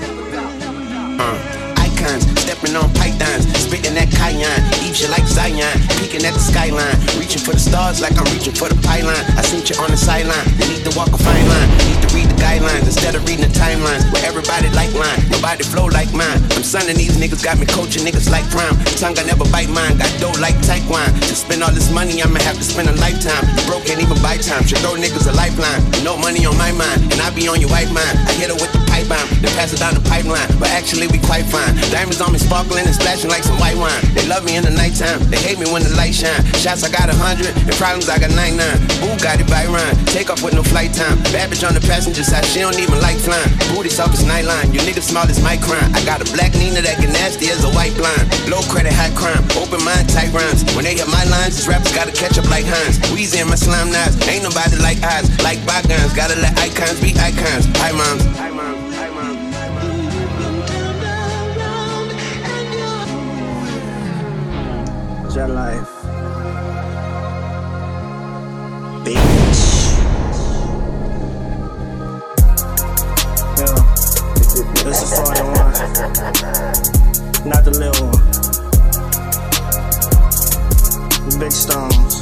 Uh.
icons, stepping on pythons, spitting that cayenne, eat you like Zion, peeking at the skyline, reaching for the stars like I'm reaching for the pylon. I seen you on the sideline, you need to walk a fine line, need to read the guidelines instead of reading the timelines where everybody like line, nobody flow like mine. I'm sonning these niggas, got me coaching niggas like prime. Tongue I never bite mine, got dough like Taekwon. To spend all this money, I'ma have to spend a lifetime. You broke can't even buy time, should throw niggas a lifeline. No money on my mind, and I be on your white mind. I hit her with the pipe bomb, then pass it down the pipeline. But actually, we quite fine. Diamonds on me sparkling and splashing like some white wine. They love me in the nighttime, they hate me when the light shine. Shots I got a hundred, and problems I got 99. Boo got it by Ryan, take off with no flight time. Bitch on the passenger side, she don't even like flying. Booty soft as nightline, you niggas small as my crime. I got a black Nina that get nasty as a white blind. Low credit, high crime, open mind, tight rhymes. When they hit my lines, these rappers gotta catch up like Hines. Weezy in my slime knives, ain't nobody like eyes, like bygones. Gotta let icons be icons. Hi moms. Hi moms.
Is that life? Bitch. Yeah. This is for the one. Not the little one. Big stones.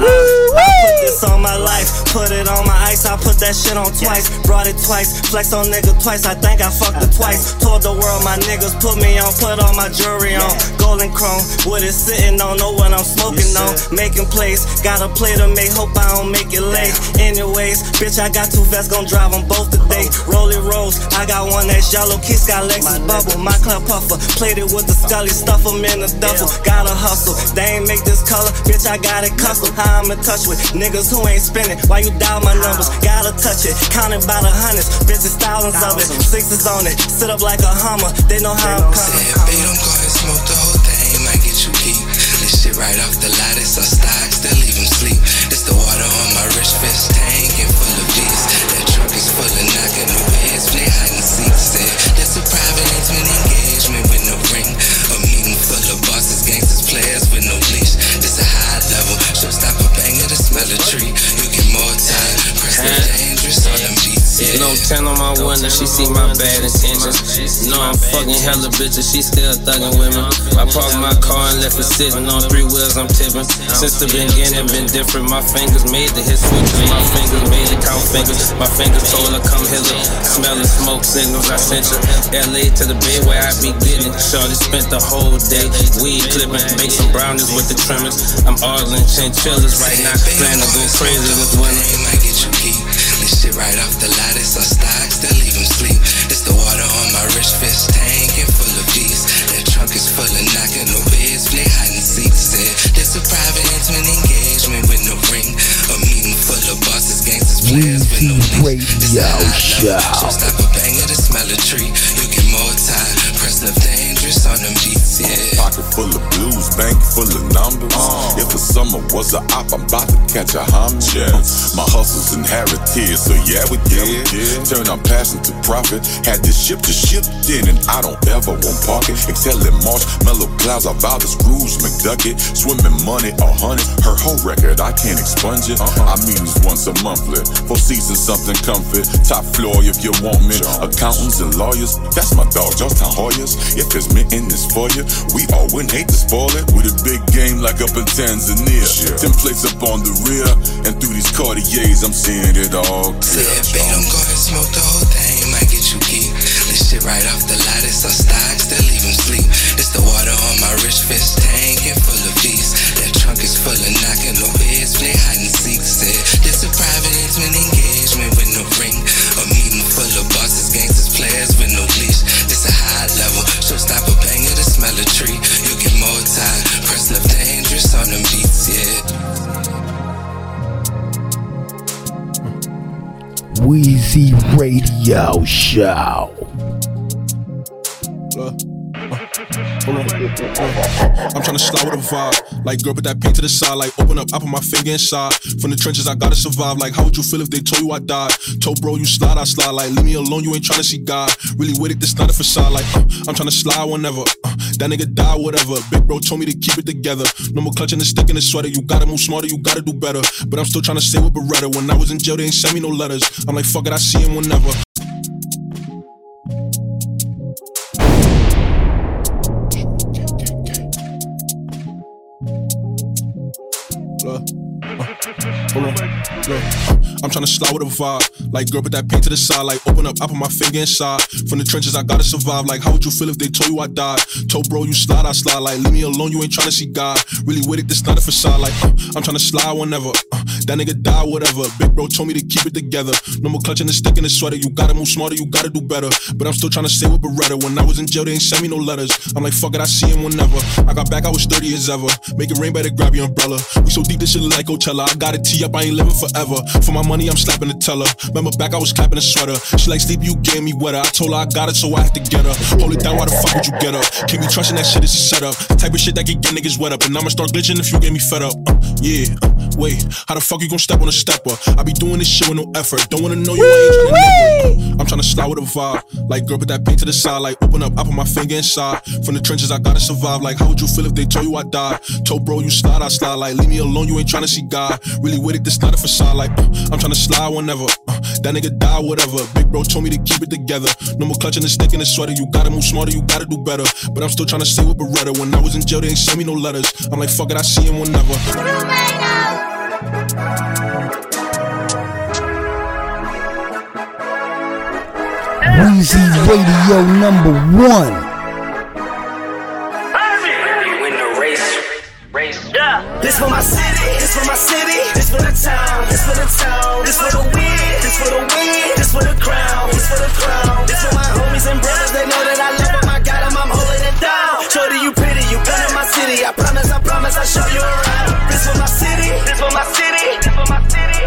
I, I put this on my life, put it on my ice. I put that shit on twice, brought it twice, flex on nigga twice. I think I fucked it twice. Told the world my niggas put me on, put all my jewelry on. Golden chrome, what it sitting on, know what I'm smoking on. Making plays, got a play to make, hope I don't make it late. Anyways, bitch, I got two vests, gon' drive them both today. Rolling rolls, I got one that's yellow, kiss got Lexus bubble. My club puffer, played it with the scully, stuff 'em in the duffel. Gotta hustle, they ain't make this color, bitch, I got it custom. How I'm in touch with niggas who ain't spinning. Why you dial my numbers? Gotta touch it, counting by the hundreds, bitches thousands of it. Sixes on it, sit up like a hummer, they know how I'm coming.
Babe, don't go and smoke the whole thing, might get you geek. This shit right off the lot, it's a stock, still leave him sleep. It's the water on my wrist, fist tank and full of beats. That truck is full of knocking new heads, play hide and seek. Said that's a private intimate engagement with no ring. A meeting full of bosses, gangsters, players with no leash. This a high level, show stop a banger to smell a tree. You get more time, press the dangerous on them beats. Yeah.
No 10 on my window, she see my bad intentions. Know I'm fucking hella bitches, she still thugging with me. I parked my car and left it sitting on three wheels, I'm tipping. Since the beginning, been different. My fingers made the hit switches, my fingers the fingers. My fingers told her come here, it. Smelling smoke signals, I sent her. LA to the bay where I be getting. Shorty spent the whole day weed clipping. Make some brownies with the trimmings. I'm Arlen chinchillas right now. Plan to go crazy this winter.
Might get you key. This
shit right off
the lattice, I stocks to leave them sleep. It's the water on my wrist, fist tank and full of bees. That trunk is full of knocking, no beds, play hide and seek. Said, this a private and twinning bosses, gangsters, players with no show. Stop a bang of the smell of tree. You get more time. Press left dangerous on them beats, yeah.
Pocket full of blues, bank full of numbers. If the summer was a op, I'm about to catch a homage. My hustle's inherited, so yeah, we get it. Turn our passion to profit. Had this ship to ship in, and I don't ever want parking. Exhaling March, mellow clouds, I vow the Scrooge McDucket. Swimming money, a hundred. Her whole record, I can't expunge it. Uh-huh. I mean, it's once a monthly. Four seasons, something comfy. Top floor if you want me. Accountants and lawyers, that's my dog, Georgetown Hoyas. If it's meant in this for you, we all wouldn't hate to spoil it. With a big game like up in Tanzania. Templates up on the rear, and through these Cartiers, I'm seeing it all clear.
Said, babe, don't go and smoke the whole thing, might get you geek. This shit right off the lot, it's our stocks that leave him sleep. It's the water on my rich fist tank and full of bees. That trunk is full of knocking no heads, play hide and seek. Said, this a private intimate engagement with no ring. A meeting full of bosses, gangsters, players with no leash. This a high level, so stop a banger to smell a tree. You get more time, press left dangerous on them beats, yeah.
Weezy Radio Show.
Hold I'm tryna slide with a vibe. Like, girl, put that paint to the side. Like, open up, I put my finger inside. From the trenches, I gotta survive. Like, how would you feel if they told you I died? Told bro, you slide, I slide. Like, leave me alone, you ain't tryna see God. Really with it, this not a facade. Like, uh, I'm tryna slide whenever. Uh, that nigga die, whatever. Big bro told me to keep it together. No more clutching the stick in the sweater. You gotta move smarter, you gotta do better. But I'm still tryna stay with Beretta. When I was in jail, they ain't send me no letters. I'm like, fuck it, I see him whenever. I'm tryna slide with a vibe. Like, girl, put that paint to the side. Like, open up, I put my finger inside. From the trenches, I gotta survive. Like, how would you feel if they told you I died? Told bro, you slide, I slide. Like, leave me alone, you ain't tryna see God. Really with it, this not a facade. Like, uh, I'm tryna slide whenever. That nigga die, whatever. Big bro told me to keep it together. No more clutching the stick in the sweater. You gotta move smarter, you gotta do better. But I'm still tryna stay with Beretta. When I was in jail, they ain't send me no letters. I'm like, fuck it, I see him whenever. I got back, I was 30 as ever. Make it rain, better grab your umbrella. We so deep, this shit like Coachella. I got a tee up, I ain't living forever. For my money, I'm slapping the teller. Remember back, I was clapping a sweater. She like, sleep, you gave me wetter. I told her I got it, so I have to get her. Hold it down, why the fuck would you get up? Keep me trusting that shit is a setup. Type of shit that can get niggas wet up. And I'ma start glitching if you get me fed up. Uh, yeah, uh, wait, how the fuck you gon' step on a stepper? I be doing this shit with no effort. Don't wanna know you ain't tryna. I'm tryna slide with a vibe. Like, girl, put that paint to the side. Like, open up, I put my finger inside. From the trenches, I gotta survive. Like, how would you feel if they told you I died? Told bro, you slide, I slide. Like, leave me alone, you ain't tryna see God. Really with it, this not a facade. Like, uh, I'm tryna slide whenever. Uh, that nigga die, whatever. Big bro told me to keep it together. No more clutching the stick in the sweater. You gotta move smarter, you gotta do better. But I'm still tryna stay with Beretta. When I was in jail, they ain't send me no letters. I'm like, fuck it, I see him whenever.
Weezy Radio number one.
Win the race. Race. Yeah. This for my city. This for my city. This for the town. This for the town. This for the win. This for the win. This for the crown. This for the crown. This for my homies and brothers. They know that I love them. I got them. I'm holding it down. Shorty, you pretty. You gun in my city. I promise. I promise. I show you around. This for my city. This for my city. This for my city.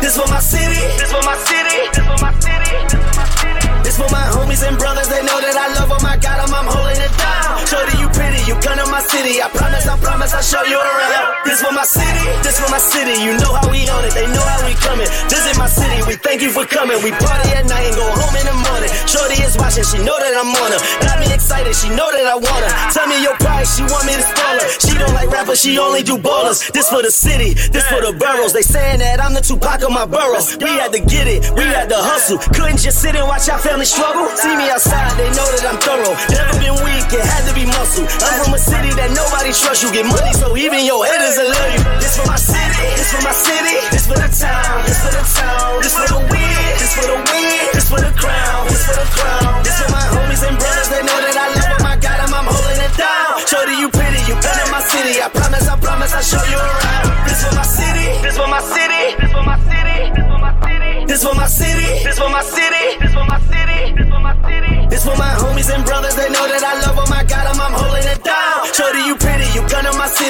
This for my city. This for my city. This for my city. This for my homies and brothers, they know that I love them. I got them, I'm holding it down. Shorty, you pretty, you come to my city. I promise, I promise, I'll show you around. This for my city, this for my city. You know how we on it, they know how we coming. This is my city, we thank you for coming. We party at night and go home in the morning. Shorty is watching, she know that I'm on her. Got me excited, she know that I want her. Tell me your price, she want me to spoil her. She don't like rappers, she only do ballers. This for the city, this for the boroughs. They saying that I'm the Tupac of my borough. We had to get it, we had to hustle. Couldn't just sit and watch our family struggle. See me outside, they know that I'm thorough. Never been weak, it had to be muscle. I'm from a city that nobody trusts. You get money, so even your haters will love you. This for my city, this for my city, this for the town, this for the town, this for the win, this for the win, this for the crown, this for the crown. This for my homies and brothers, they know that I love them. I got them, I'm holding it down. Shorty, you pretty, you in my city. I promise, I promise, I show you around. This for my city, this for my city, this for my city, this for my city. This for my city, this for my city, this for my city, this for my city. This for my homies and brothers, they know that I love them. I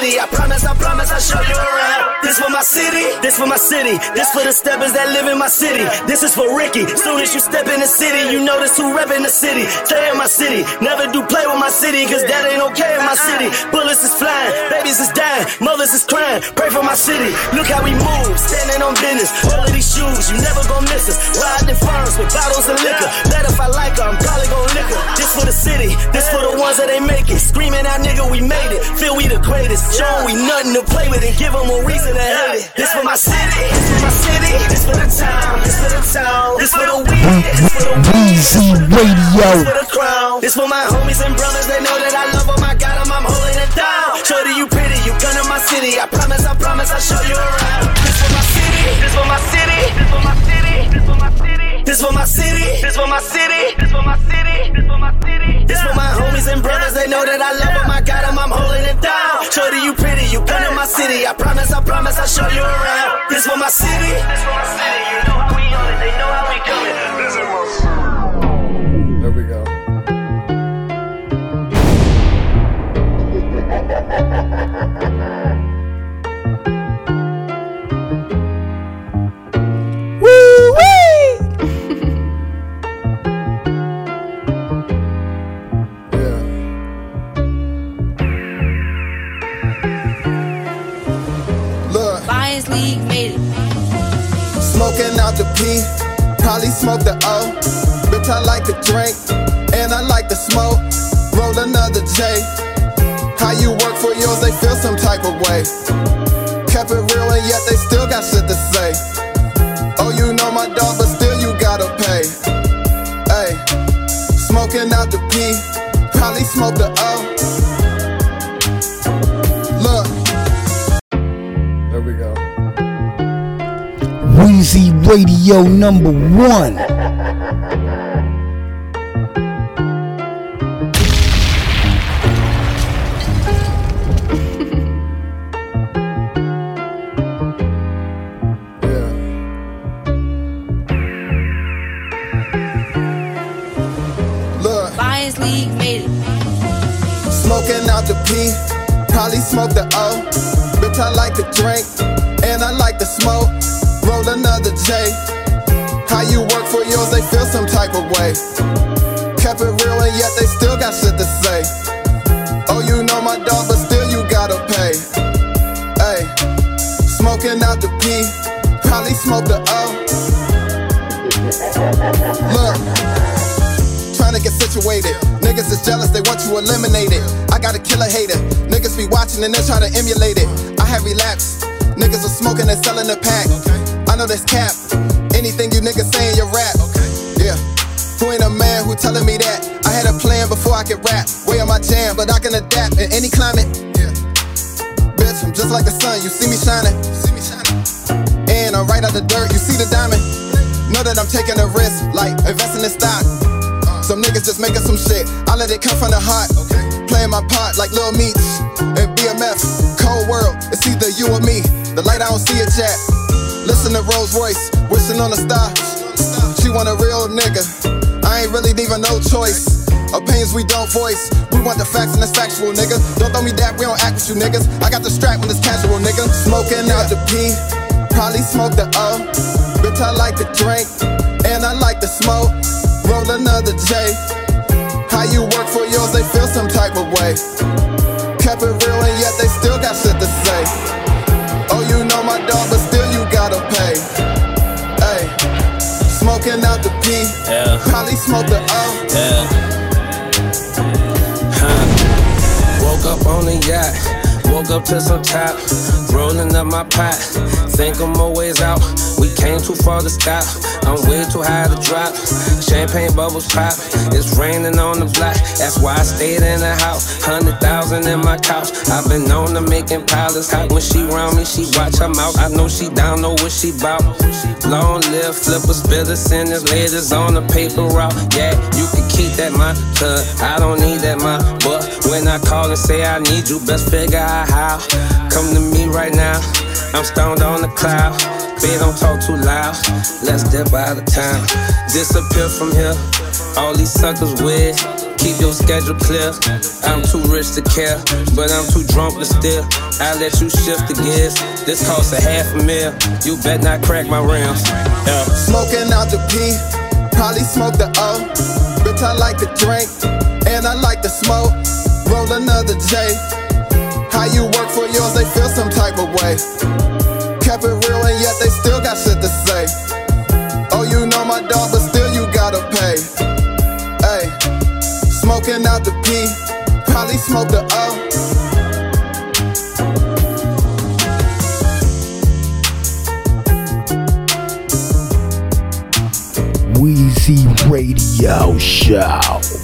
city. I promise, I promise, I'll show you around. This for my city, this for my city. This for the steppers that live in my city. This is for Ricky. Soon as you step in the city, you notice who reppin' the city. Stay in my city. Never do play with my city, cause that ain't okay in my city. Bullets is flying, babies is dying, mothers is crying. Pray for my city. Look how we move, standing on business. All of these shoes, you never gon' miss us. Riding in farms with bottles of liquor. Bet if I like her, I'm probably gon' lick her. This for the city, this for the ones that ain't make it. Screaming out, nigga, we made it. Feel we the greatest. Show we nothing to play with and give them a reason to hate it. This for my city, this for my city, this for the town, this for the town, this for the weed, this for the
Weezy Radio.
this for the crown. This for my homies and brothers, they know that I love them. I got them, I'm holding it down. Shorty, you pretty, you come to my city. I promise, I promise, I'll show you around. This for my city, this for my city, this for my city, this for my city. This for my city, this for my city, this for my city, this for my city. This for my homies and brothers, they know that I love them. I got them, I'm holding it down. Shorty, you pretty, you come to my city. I promise, I promise, I'll show you around. This for my city, this for my city. You know how we on it, they know how we coming. This is my city.
There we go.
Woo <laughs>
smoking out the P, probably smoke the O. Bitch, I like to drink, and I like to smoke. Roll another J. How you work for yours, they feel some type of way. Kept it real, and yet they still got shit to say. Oh, you know my dog, but still you gotta pay. Hey, smoking out the P, probably smoke the O.
Weezy Radio number one.
Look.
Lions League made it.
Smoking out the P, probably smoke the O. Bitch, I like to drink, and yet they still got shit to say. Oh, you know my dog, but still you gotta pay. Hey, smoking out the P, probably smoke the O. Look trying to get situated. Niggas is jealous, they want you eliminated. I got a killer hater. Niggas be watching and they try to emulate it. I have relapsed. Niggas are smoking and selling the pack. I know there's cap. I could rap. Way on my jam, but I can adapt in any climate. Yeah. Bitch, I'm just like the sun. You see me shining. And I'm right out the dirt. You see the diamond. Know that I'm taking a risk, like investing in stock. Uh. Some niggas just making some shit. I let it come from the heart. Playing my part like Lil Meech and BMF. Cold world, it's either you or me. The light I don't see it yet. Listen to Rolls Royce, wishing on a star. She want a real nigga. I ain't really leaving no choice. Opinions we don't voice. We want the facts and it's factual, nigga. Don't throw me that, we don't act with you niggas. I got the strap when it's casual, nigga. Smoking out the P, probably smoke the O. Bitch, I like to drink, and I like to smoke. Roll another J. How you work for yours, they feel some type of way. Kept it real, and yet they still got shit to say. Oh, you know my dog, but still you gotta pay. Hey, smoking out the P,
Yeah.
probably smoke the O.
Yeah. On a yacht. Woke up to some top. Rolling up my pot. Think I'm always out. We came too far to stop. I'm way too high to drop. Champagne bubbles pop. It's raining on the block. That's why I stayed in the house. Hundred thousand in my couch. I've been known to making pilots hot. When she round me, she watch her mouth. I know she down, know what she bout. Long live flipper, spitter, sinners, ladies on the paper route. Yeah, you can keep that my cuz I don't need that my but when I call and say I need you, best figure out how. Come to me right now. I'm stoned on the cloud. Babe, don't talk too loud. Let's dip out of town. Disappear from here. All these suckers weird. Keep your schedule clear. I'm too rich to care, but I'm too drunk to steal. I let you shift the gears. This costs a half a mil. You bet not crack my rims. Yeah.
Smoking out the P, probably smoke the O. Bitch, I like to drink, and I like to smoke. Roll another J. How you work for yours, they feel some type of way. Kept it real, and yet they still got shit to say. Oh, you know my dog, but still you gotta pay. Hey, smoking out the P, probably smoke the O.
Weezy Radio Show.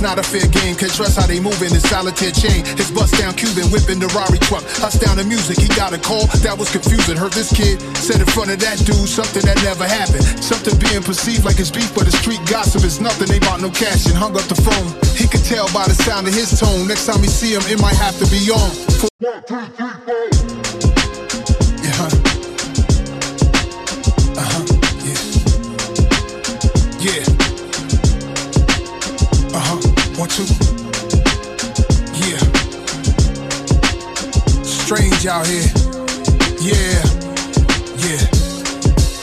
Not a fair game. Can't trust how they move in solitaire chain. His bust down Cuban whipping the Rari truck. Us down the music. He got a call that was confusing. Heard this kid said in front of that dude something that never happened. Something being perceived like it's beef, but the street gossip is nothing. They bought no cash and hung up the phone. He could tell by the sound of his tone. Next time we see him, it might have to be on. Yeah. Two. Yeah. Strange out here. Yeah. Yeah.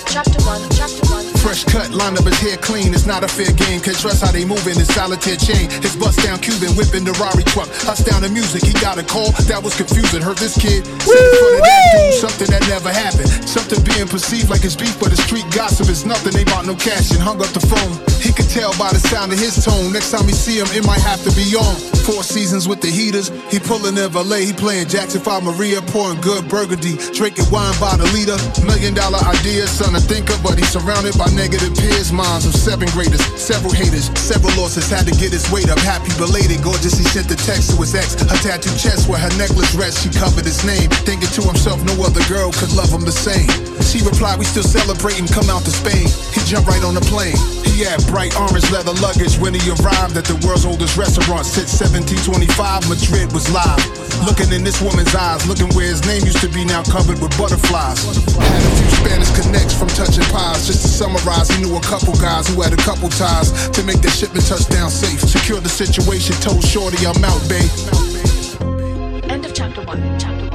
Chapter 1, Chapter 1.
Fresh cut, line up his hair clean. It's not a fair game. Can't trust how they move in his solitaire chain. His bust down Cuban whipping the Rari truck. Us down the music. He got a call that was confusing. Heard this kid in front of that dude something that never happened. Something being perceived like it's beef, but the street gossip is nothing. They bought no cash and hung up the phone. He could tell by the sound of his tone. Next time we see him, it might have to be on. Four seasons with the heaters. He pulling in valet. He playing Jackson 5 Maria, pouring good burgundy. Drinking wine by the liter. Million dollar ideas, son to think of, but he's surrounded by negative peers. Minds of seven graders, several haters, several losses. Had to get his weight up. Happy belated, gorgeous. He sent the text to his ex. Her tattooed chest where her necklace rests. She covered his name. Thinking to himself, no other girl could love him the same. She replied, We still celebrating, come out to Spain. He jumped right on the plane. He had bright orange leather luggage when he arrived at the world's oldest restaurant. Since 1725, Madrid was live. Looking in this woman's eyes, looking where his name used to be now covered with butterflies. Had a few Spanish connects from touching pies. Just to summarize, he knew a couple guys who had a couple ties to make the shipment touchdown safe. Secure the situation, told Shorty I'm out, babe.
End of Chapter 1, Chapter 1, Chapter 1,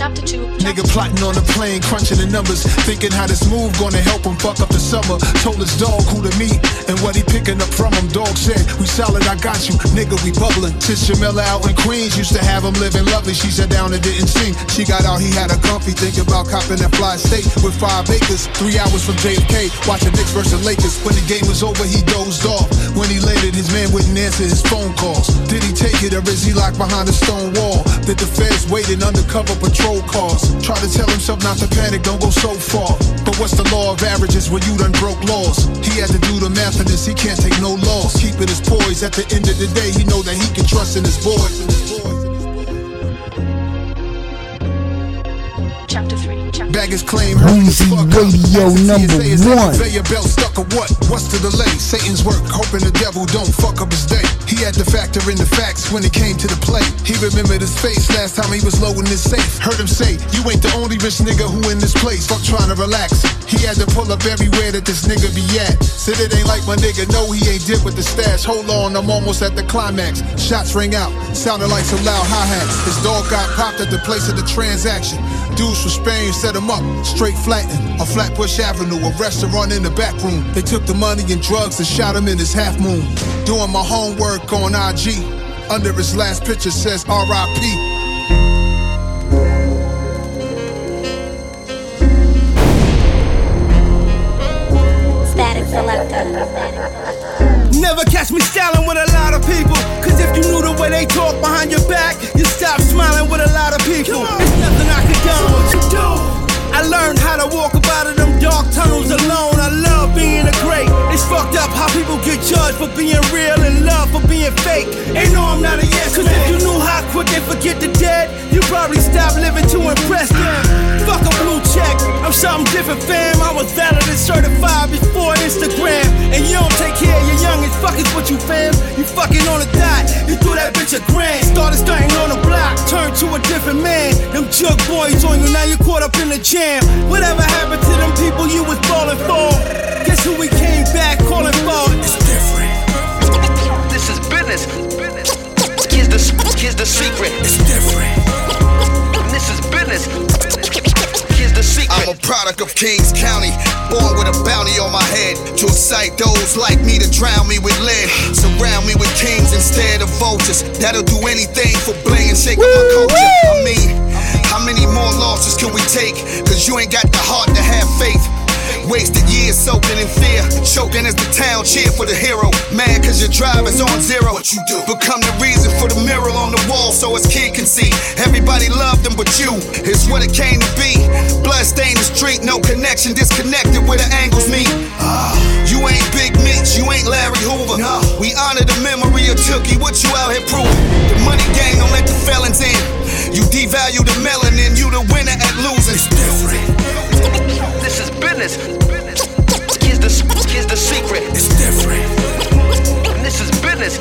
Chapter 1. Chapter
Nigga plotting on the plane, crunching the numbers, thinking how this move gonna help him fuck up the summer. Told his dog who to meet and what he picking up from him. Dog said, We solid, I got you, nigga, we bubbling. Since Jamila out in Queens used to have him living lovely. She sat down and didn't sing. She got out, he had a comfy, thinking about copping that fly state with five acres, three hours from JFK, watching Knicks versus Lakers. When the game was over, he dozed off. When he landed, his man wouldn't answer his phone calls. Did he take it or is he locked behind a stone wall? Did the feds waiting undercover patrol cars? Try to tell himself not to panic, don't go so far. But what's the law of averages when you done broke laws? He had to do the math in this, he can't take no loss. Keeping his poise at the end of the day, he know that he can trust in his boys. Baggage claim
Weezy. Radio number
TSA is that
one.
Conveyor belt stuck or what? What's the delay? Satan's work, hoping the devil don't fuck up his day. He had to factor in the facts when it came to the play. He remembered his face last time he was low loading his safe. Heard him say, You ain't the only rich nigga who in this place. Fuck trying to relax. He had to pull up everywhere that this nigga be at. Said it ain't like my nigga, no, he ain't dip with the stash. Hold on, I'm almost at the climax. Shots ring out, sounded like some loud hi hats. His dog got popped at the place of the transaction. Dudes from Spain set him up, straight flattened on Flatbush Avenue, a restaurant in the back room. They took the money and drugs and shot him in his half moon. Doing my homework on IG. Under his last picture says RIP.
Statik Selektah.
Never catch me styling with a lot of people. Cause if you knew the way they talk behind your back, you stop smiling with a lot of people. It's nothing I condone what you do. I learned how to walk up out of them dark tunnels alone. I love being a great. It's
fucked up how people get judged for being real and love for being fake. Ain't no, I'm not a yes Cause if you knew how quick they forget the dead, you probably stop living to impress them. Fuck a blue check, I'm something different, fam. I was valid and certified before Instagram. And you don't take care of your youngest, fuck is what you fam. You fucking on a dot, you threw that bitch a grand. Started stunting on the block, turned to a different man. Them jug boys on you, now you caught up in the jam. Whatever happened to them people you was falling for? Guess who we came back calling for? It's different.
This is business. Here's the, here's the secret.
It's different.
This is business. The secret.
I'm a product of Kings County, born with a bounty on my head to excite those like me to drown me with lead. Surround me with kings instead of vultures that'll do anything for bling and shake up my culture. I mean, how many more losses can we take? Cause you ain't got the heart to have faith. Wasted years soaking in fear, choking as the town cheer for the hero. Mad cause your drive is on zero. What you do? Become the reason for the mural on the wall so his kid can see. Everybody loved him but you. It's what it came to be. Blood stained the street, no connection, disconnected where the angles meet. You ain't Big Meech, you ain't Larry Hoover. We honor the memory of Tookie, what you out here proving? The money gang don't let the felons in. You devalue the melanin, you the winner at losing. It's different.
This is business. Here's the, here's the secret.
It's different.
This is business.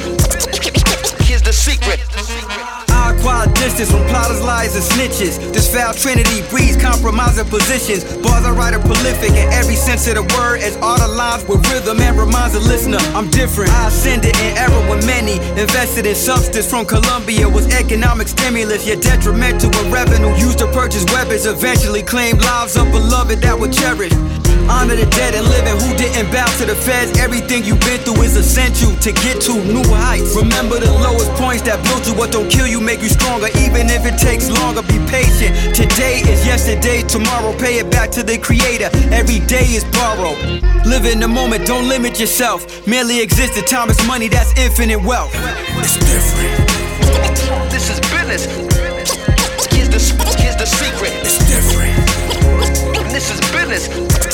Here's the secret.
I acquire distance from plotters, lies, and snitches. This foul trinity breeds compromising positions. Bars I write are prolific in every sense of the word, as art aligns with rhythm and reminds the listener I'm different. I ascended in error when many invested in substance from Colombia was economic stimulus, yet detrimental when revenue used to purchase weapons. Eventually claimed lives of beloved that were cherished. Honor the dead and living who didn't bow to the feds. Everything you've been through is essential to get to new heights. Remember the lowest points that built you. What don't kill you make you stronger, even if it takes longer. Be patient. Today is yesterday, tomorrow pay it back to the creator. Every day is borrowed. Live in the moment, don't limit yourself. Merely exist The time is money, that's infinite wealth.
It's different.
This is business. Here's the, here's the secret.
It's different.
This is business.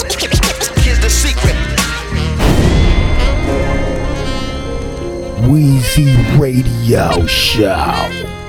Secret.
Radio Show.